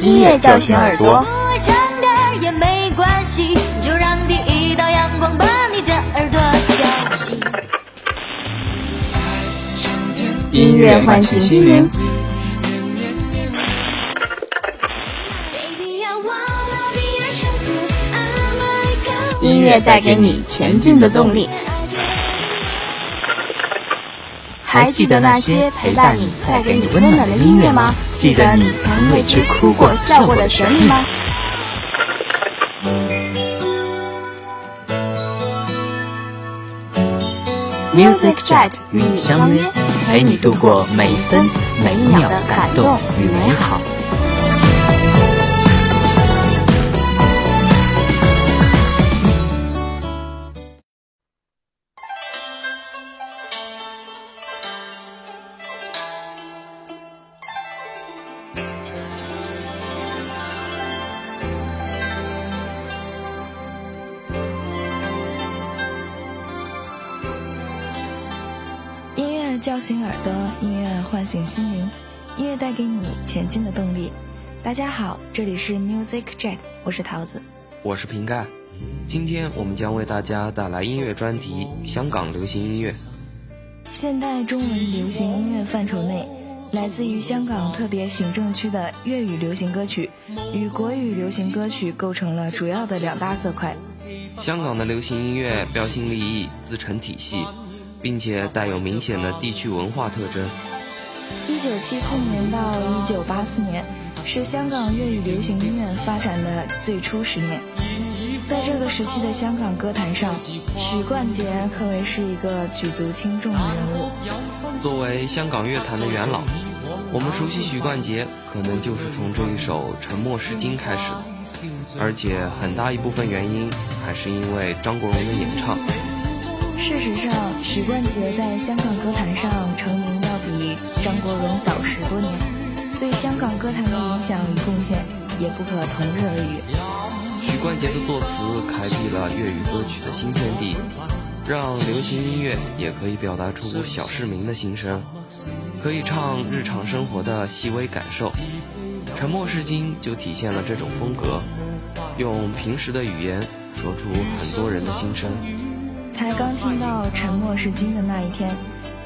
音乐叫醒耳朵。音乐唤醒心灵。音乐带给你前进的动力。还记得那些陪伴你、带给你温暖的音乐吗？记得你曾为之哭过、笑过的旋律吗？Music Jet 与你相约，陪你度过每一分每一秒的感动与美好。带给你前进的动力。大家好，这里是 Music Jack，我是桃子，我是瓶盖。今天我们将为大家带来音乐专题《香港流行音乐》。现代中文流行音乐范畴内，来自于香港特别行政区的粤语流行歌曲与国语流行歌曲构成了主要的两大色块。香港的流行音乐标新立异，自成体系。并且带有明显的地区文化特征。一九七四年到一九八四年是香港粤语流行音乐发展的最初十年，在这个时期的香港歌坛上，许冠杰可谓是一个举足轻重的人物。作为香港乐坛的元老，我们熟悉许冠杰，可能就是从这一首《沉默是金》开始的，而且很大一部分原因还是因为张国荣的演唱。事实上，许冠杰在香港歌坛上成名要比张国荣早十多年，对香港歌坛的影响与贡献也不可同日而语。许冠杰的作词开辟了粤语歌曲的新天地，让流行音乐也可以表达出小市民的心声，可以唱日常生活的细微感受。《沉默是金》就体现了这种风格，用平时的语言说出很多人的心声。才刚听到“沉默是金”的那一天，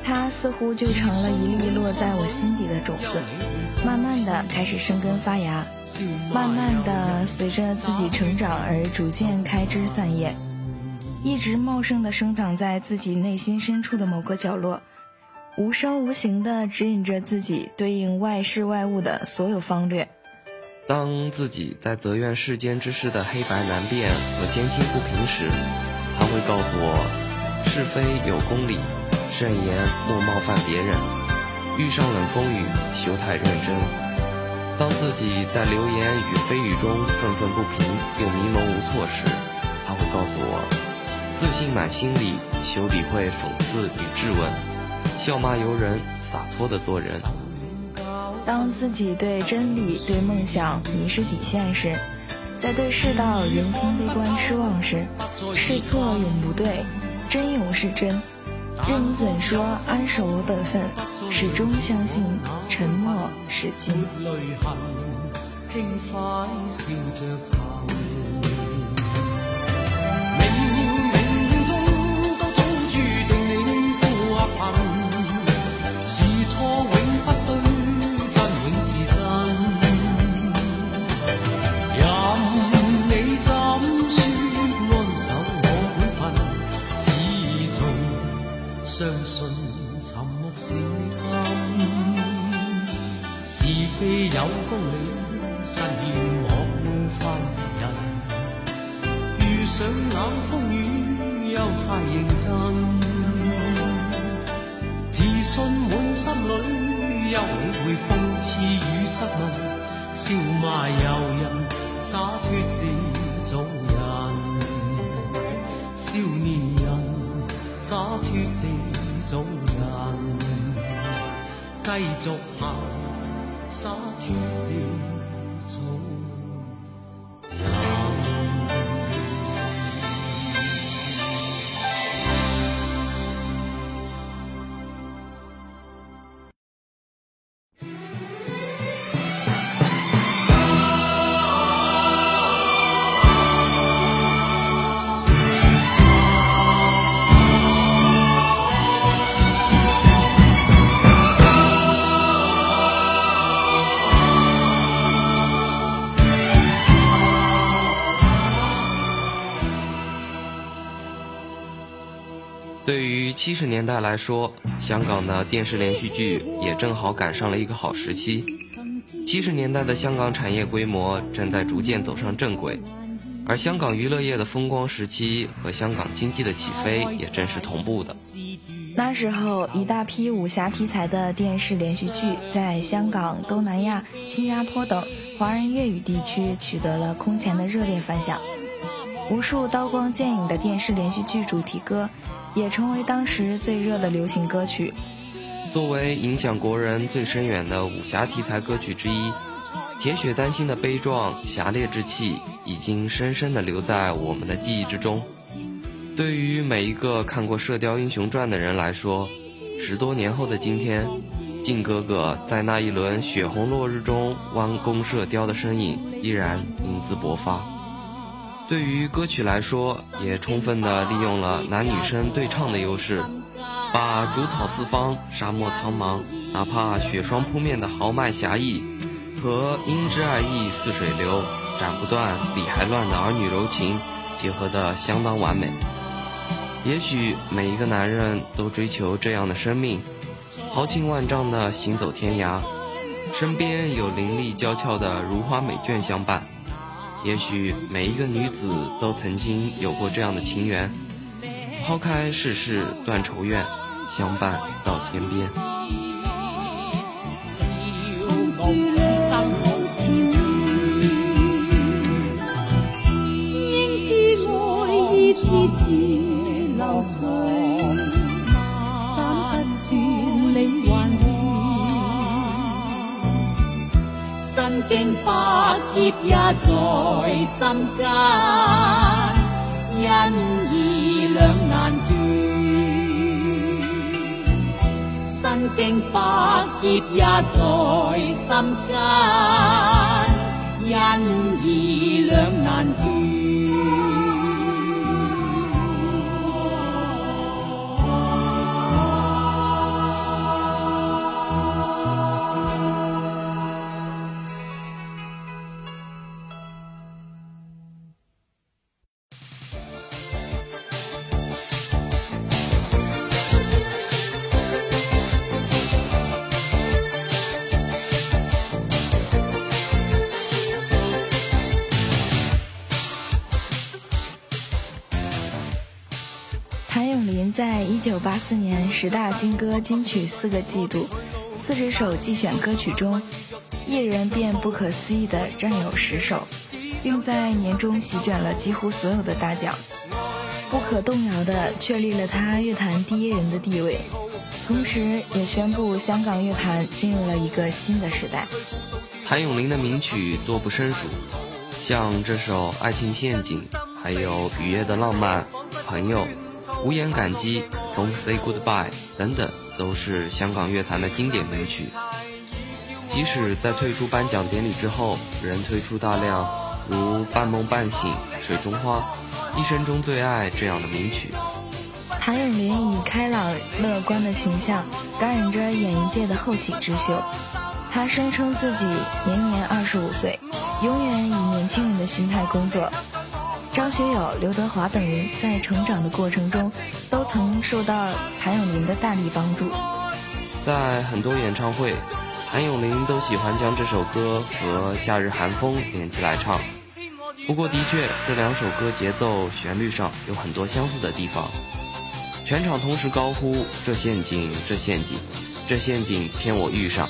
它似乎就成了一粒落在我心底的种子，慢慢的开始生根发芽，慢慢的随着自己成长而逐渐开枝散叶，一直茂盛的生长在自己内心深处的某个角落，无声无形的指引着自己对应外事外物的所有方略。当自己在责怨世间之事的黑白难辨和艰辛不平时。他会告诉我，是非有公理，慎言莫冒犯别人。遇上冷风雨，休太认真。当自己在流言与蜚语中愤愤不平又迷茫无措时，他会告诉我，自信满心里，休理会讽刺与质问，笑骂由人，洒脱的做人。当自己对真理、对梦想迷失底线时。在对世道人心悲观失望时，是错永不对，真永是真。任你怎说，安守我本分，始终相信沉默是金。是非有公理，实现枉法人。遇上冷风雨，又太认真。自信满心里，又理会讽刺与质问。笑骂由人，洒脱地做人。少年人，洒脱地做人。继续行。那天。你十年代来说，香港的电视连续剧也正好赶上了一个好时期。七十年代的香港产业规模正在逐渐走上正轨，而香港娱乐业的风光时期和香港经济的起飞也正是同步的。那时候，一大批武侠题材的电视连续剧在香港、东南亚、新加坡等华人粤语地区取得了空前的热烈反响。无数刀光剑影的电视连续剧主题歌，也成为当时最热的流行歌曲。作为影响国人最深远的武侠题材歌曲之一，《铁血丹心》的悲壮侠烈之气，已经深深地留在我们的记忆之中。对于每一个看过《射雕英雄传》的人来说，十多年后的今天，靖哥哥在那一轮血红落日中弯弓射雕的身影，依然英姿勃发。对于歌曲来说，也充分地利用了男女生对唱的优势，把竹草四方、沙漠苍茫，哪怕雪霜扑面的豪迈侠义，和英之爱意似水流、斩不断理还乱的儿女柔情结合得相当完美。也许每一个男人都追求这样的生命，豪情万丈地行走天涯，身边有伶俐娇俏的如花美眷相伴。也许每一个女子都曾经有过这样的情缘，抛开世事断愁怨，相伴到天边。经百劫也在心间，因义两难断。身经百劫也在心间，因义两难断。在一九八四年十大金歌金曲四个季度，四十首季选歌曲中，一人便不可思议的占有十首，并在年终席卷了几乎所有的大奖，不可动摇的确立了他乐坛第一人的地位，同时也宣布香港乐坛进入了一个新的时代。谭咏麟的名曲多不胜数，像这首《爱情陷阱》，还有《雨夜的浪漫》，朋友。无言感激，Don't say goodbye，等等，都是香港乐坛的经典名曲。即使在退出颁奖典礼之后，仍推出大量如《半梦半醒》《水中花》《一生中最爱》这样的名曲。谭咏麟以开朗乐观的形象感染着演艺界的后起之秀。他声称自己年年二十五岁，永远以年轻人的心态工作。张学友、刘德华等人在成长的过程中，都曾受到谭咏麟的大力帮助。在很多演唱会，谭咏麟都喜欢将这首歌和《夏日寒风》连起来唱。不过，的确，这两首歌节奏、旋律上有很多相似的地方。全场同时高呼“这陷阱，这陷阱，这陷阱骗我遇上”，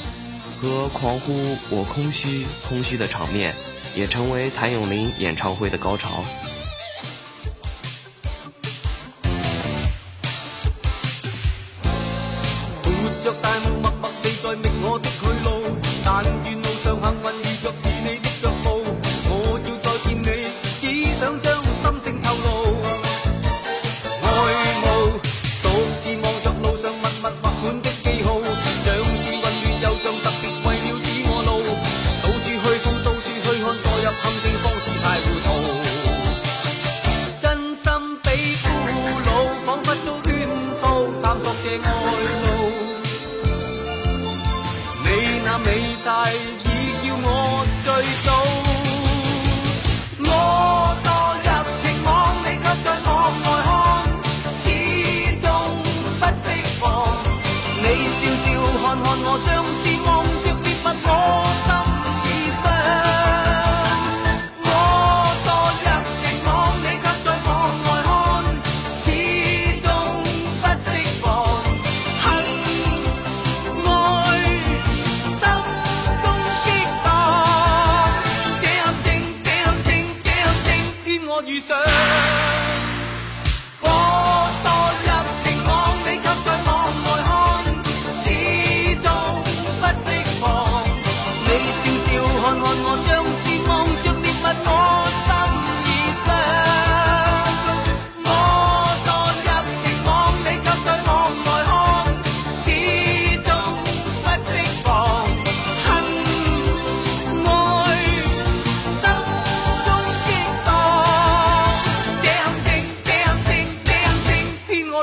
和狂呼“我空虚，空虚”的场面，也成为谭咏麟演唱会的高潮。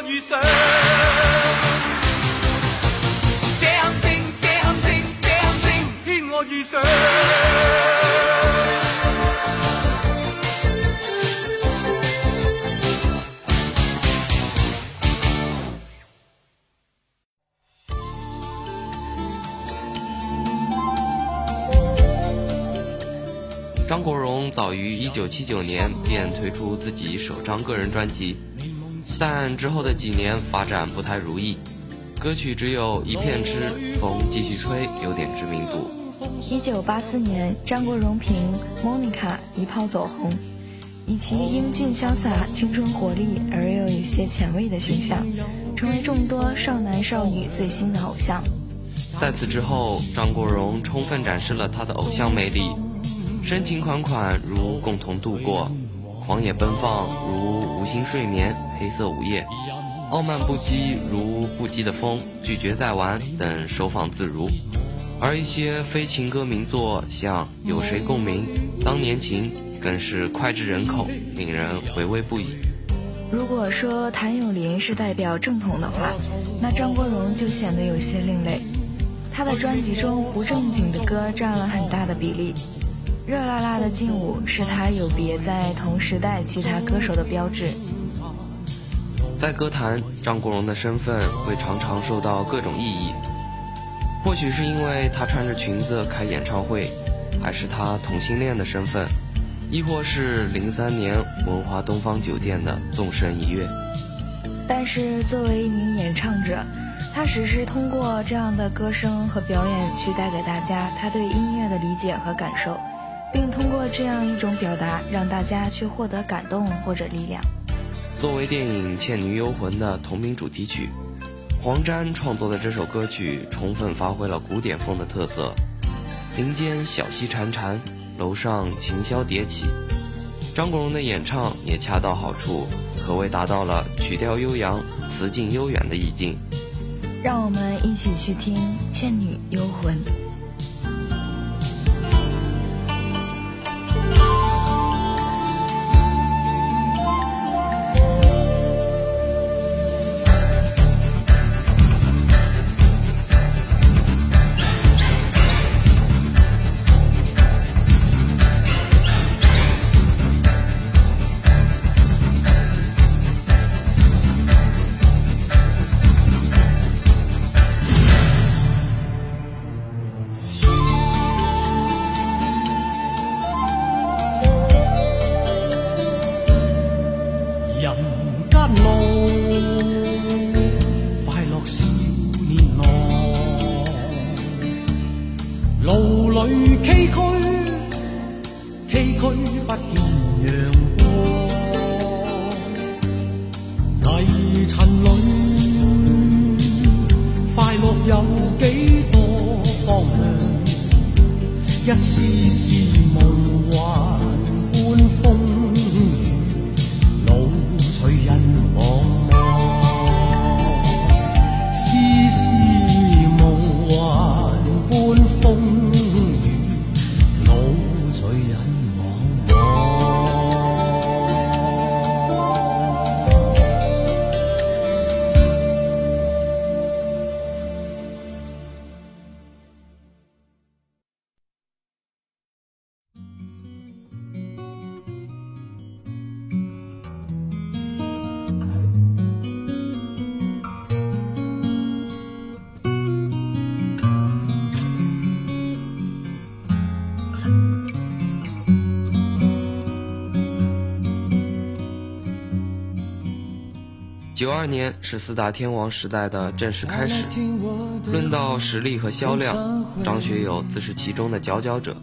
遇上。這陷阱，這陷阱，這陷阱，騙我遇上。张国荣早于1979年便推出自己首张个人专辑，但之后的几年发展不太如意，歌曲只有一片痴，风继续吹，有点知名度。一九八四年，张国荣凭《Monica》一炮走红，以其英俊潇洒、青春活力而又有些前卫的形象，成为众多少男少女最新的偶像。在此之后，张国荣充分展示了他的偶像魅力，深情款款如《共同度过》，狂野奔放如《无心睡眠》《黑色午夜》，傲慢不羁如《不羁的风》《拒绝再玩》等收放自如。而一些非情歌名作，像《有谁共鸣》《当年情》，更是脍炙人口，令人回味不已。如果说谭咏麟是代表正统的话，那张国荣就显得有些另类。他的专辑中不正经的歌占了很大的比例，热辣辣的劲舞是他有别在同时代其他歌手的标志。在歌坛，张国荣的身份会常常受到各种异议，或许是因为他穿着裙子开演唱会，还是他同性恋的身份，亦或是零三年文华东方酒店的纵身一跃。但是作为一名演唱者，他只是通过这样的歌声和表演去带给大家他对音乐的理解和感受，并通过这样一种表达让大家去获得感动或者力量。作为电影《倩女幽魂》的同名主题曲，黄沾创作的这首歌曲充分发挥了古典风的特色，林间小溪潺潺，楼上琴箫迭起，张国荣的演唱也恰到好处，可谓达到了曲调悠扬、词境悠远的意境。让我们一起去听《倩女幽魂》。九二年是四大天王时代的正式开始。论到实力和销量，张学友自是其中的佼佼者。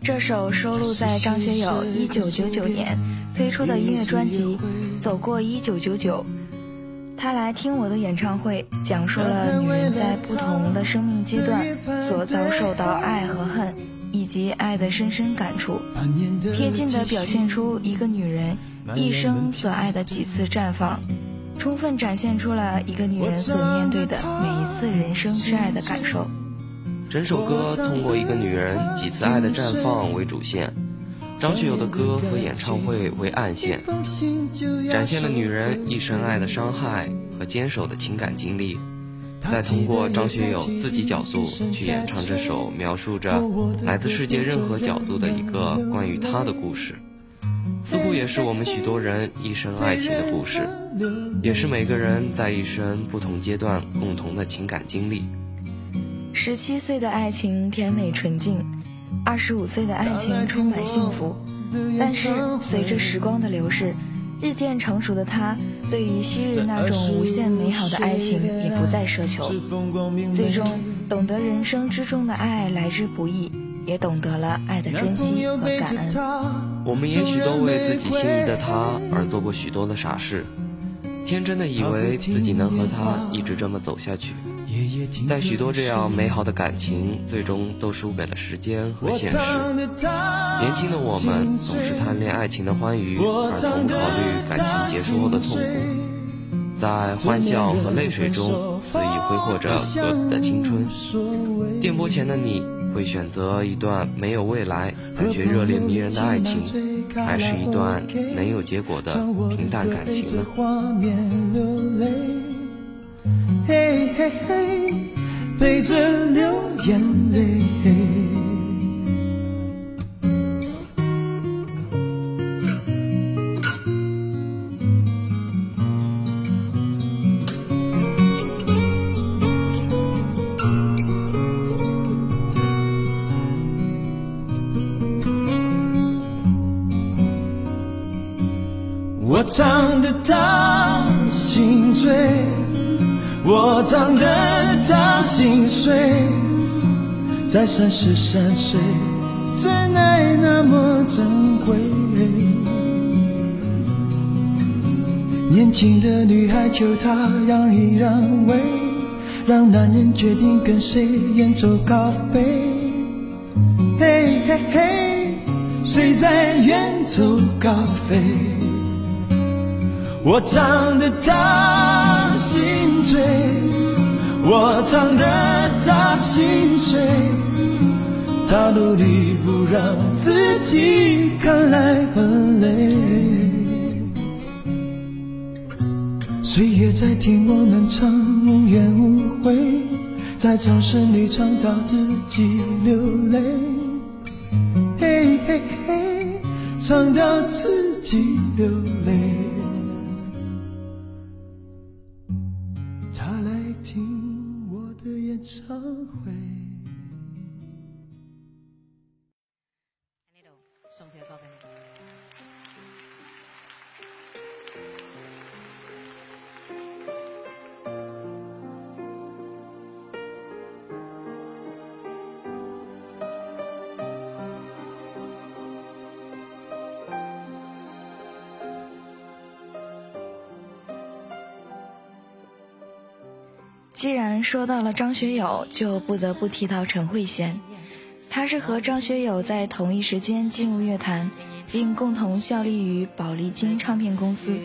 这首收录在张学友1999年推出的音乐专辑《走过1999》，他来听我的演唱会，讲述了女人在不同的生命阶段所遭受到爱和恨，以及爱的深深感触，贴近地表现出一个女人一生所爱的几次绽放，充分展现出了一个女人所面对的每一次人生之爱的感受。整首歌通过一个女人几次爱的绽放为主线，张学友的歌和演唱会为暗线，展现了女人一生爱的伤害和坚守的情感经历，再通过张学友自己角度去演唱这首描述着来自世界任何角度的一个关于他的故事，似乎也是我们许多人一生爱情的故事，也是每个人在一生不同阶段共同的情感经历。十七岁的爱情甜美纯净，二十五岁的爱情充满幸福。但是随着时光的流逝，日渐成熟的他，对于昔日那种无限美好的爱情也不再奢求。最终懂得人生之中的爱来之不易，也懂得了爱的珍惜和感恩。我们也许都为自己心仪的他而做过许多的傻事，天真的以为自己能和他一直这么走下去。但许多这样美好的感情，最终都输给了时间和现实。年轻的我们总是贪恋爱情的欢愉，而从不考虑感情结束后的痛苦，在欢笑和泪水中肆意挥霍着各自的青春。电波前的你会选择一段没有未来但却热烈迷人的爱情，还是一段能有结果的平淡感情呢？嘿嘿嘿，陪着流眼泪。我唱的他。我唱得他心碎，在三十三岁，真爱那么珍贵。年轻的女孩求他让一让位，让男人决定跟谁远走高飞。嘿嘿嘿，谁在远走高飞？我唱得他心醉，我唱的他心碎，他努力不让自己看来很累。岁月在听我们唱无怨无悔，在掌声里唱到自己流泪。嘿嘿嘿，唱到自己流泪。忏悔。既然说到了张学友，就不得不提到陈慧娴。她是和张学友在同一时间进入乐坛，并共同效力于宝丽金唱片公司。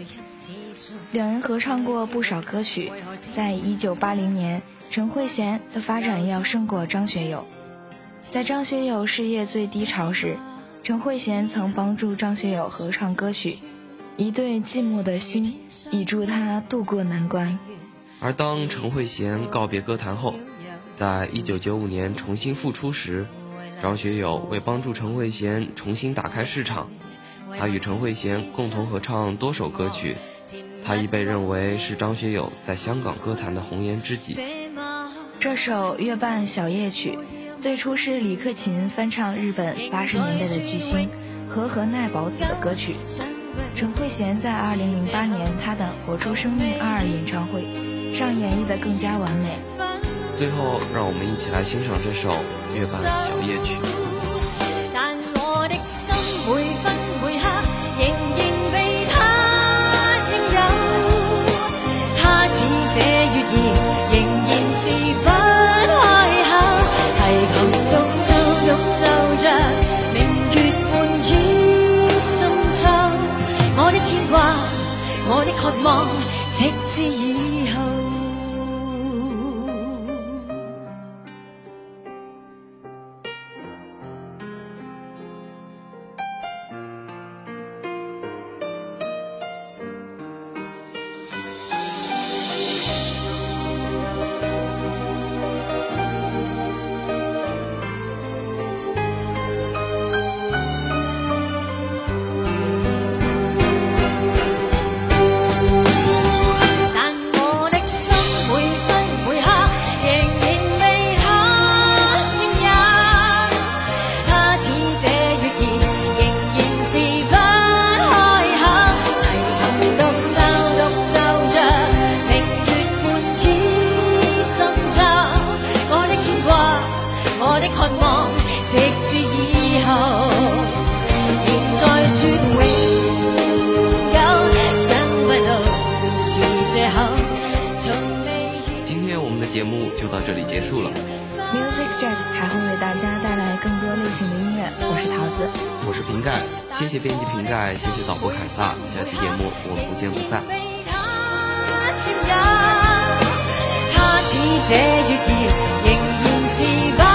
两人合唱过不少歌曲。在一九八零年，陈慧娴的发展要胜过张学友。在张学友事业最低潮时，陈慧娴曾帮助张学友合唱歌曲《一对寂寞的心》，以助他渡过难关。而当陈慧娴告别歌坛后，在一九九五年重新复出时，张学友为帮助陈慧娴重新打开市场，他与陈慧娴共同合唱多首歌曲，他已被认为是张学友在香港歌坛的红颜知己。这首《月半小夜曲》最初是李克勤翻唱日本八十年代的巨星和和奈保子的歌曲。陈慧娴在2008年她的《活出生命二》演唱会上演绎的更加完美。最后，让我们一起来欣赏这首《月半小夜曲》。但我的心每分每刻仍然被他。占有，他似这月儿仍然是不开口，提琴独奏独奏着明月半倚深秋，我的牵挂，我的渴望，直至就到这里结束了。Music jack 还会为大家带来更多类型的音乐。我是桃子我是瓶盖谢谢编辑瓶盖谢谢导播凯撒下期节目我们不见不散。他似这月儿仍然是不开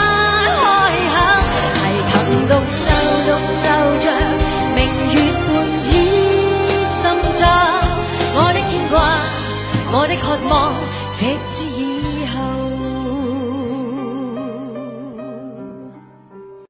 口提琴独奏独奏着明月倚我的牵挂我的渴望直至